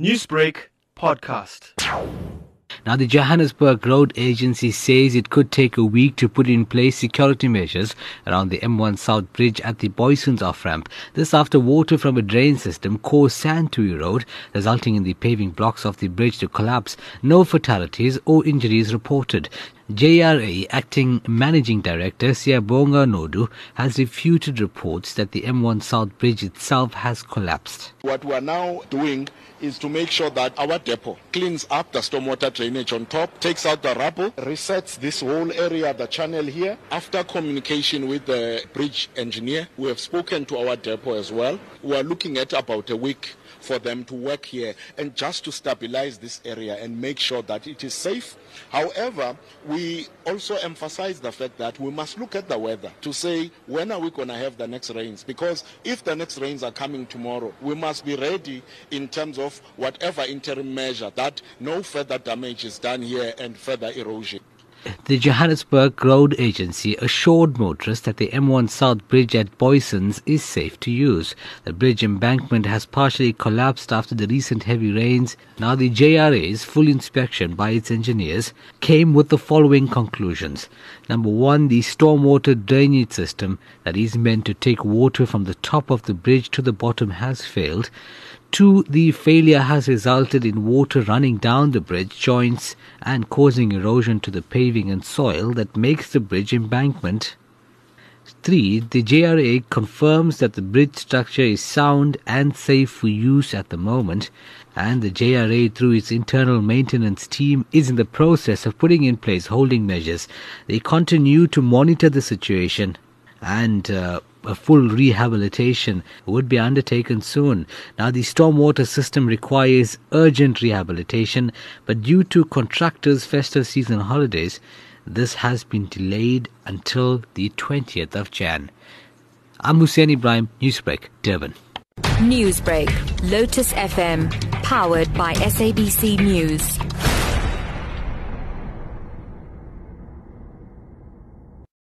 Newsbreak podcast. Now, the Johannesburg Road Agency says it could take a week to put in place security measures around the M1 South Bridge at the Booysens off ramp. This after water from a drain system caused sand to erode, resulting in the paving blocks of the bridge to collapse. No fatalities or injuries reported. JRA Acting Managing Director Siyabonga Nodu has refuted reports that the M1 South Bridge itself has collapsed. What we are now doing is to make sure that our depot cleans up the stormwater drainage on top, takes out the rubble, resets this whole area, the channel here. After communication with the bridge engineer, we have spoken to our depot as well. We are looking at about a week for them to work here and just to stabilize this area and make sure that it is safe. However, we also emphasize the fact that we must look at the weather to say when are we going to have the next rains because if the next rains are coming tomorrow, we must be ready in terms of whatever interim measure that no further damage is done here and further erosion. The Johannesburg Road Agency assured motorists that the M1 South Bridge at Booysens is safe to use. The bridge embankment has partially collapsed after the recent heavy rains. Now, the JRA's full inspection by its engineers came with the following conclusions. Number one, the stormwater drainage system that is meant to take water from the top of the bridge to the bottom has failed. Two, the failure has resulted in water running down the bridge joints and causing erosion to the paving and soil that makes the bridge embankment. Three, the JRA confirms that the bridge structure is sound and safe for use at the moment, and the JRA, through its internal maintenance team, is in the process of putting in place holding measures. They continue to monitor the situation and uh, a full rehabilitation would be undertaken soon. Now, the stormwater system requires urgent rehabilitation, but due to contractors' festive season holidays, this has been delayed until the 20th of Jan. I'm Hoosen Ebrahim, Newsbreak, Durban. Newsbreak, Lotus FM, powered by SABC News.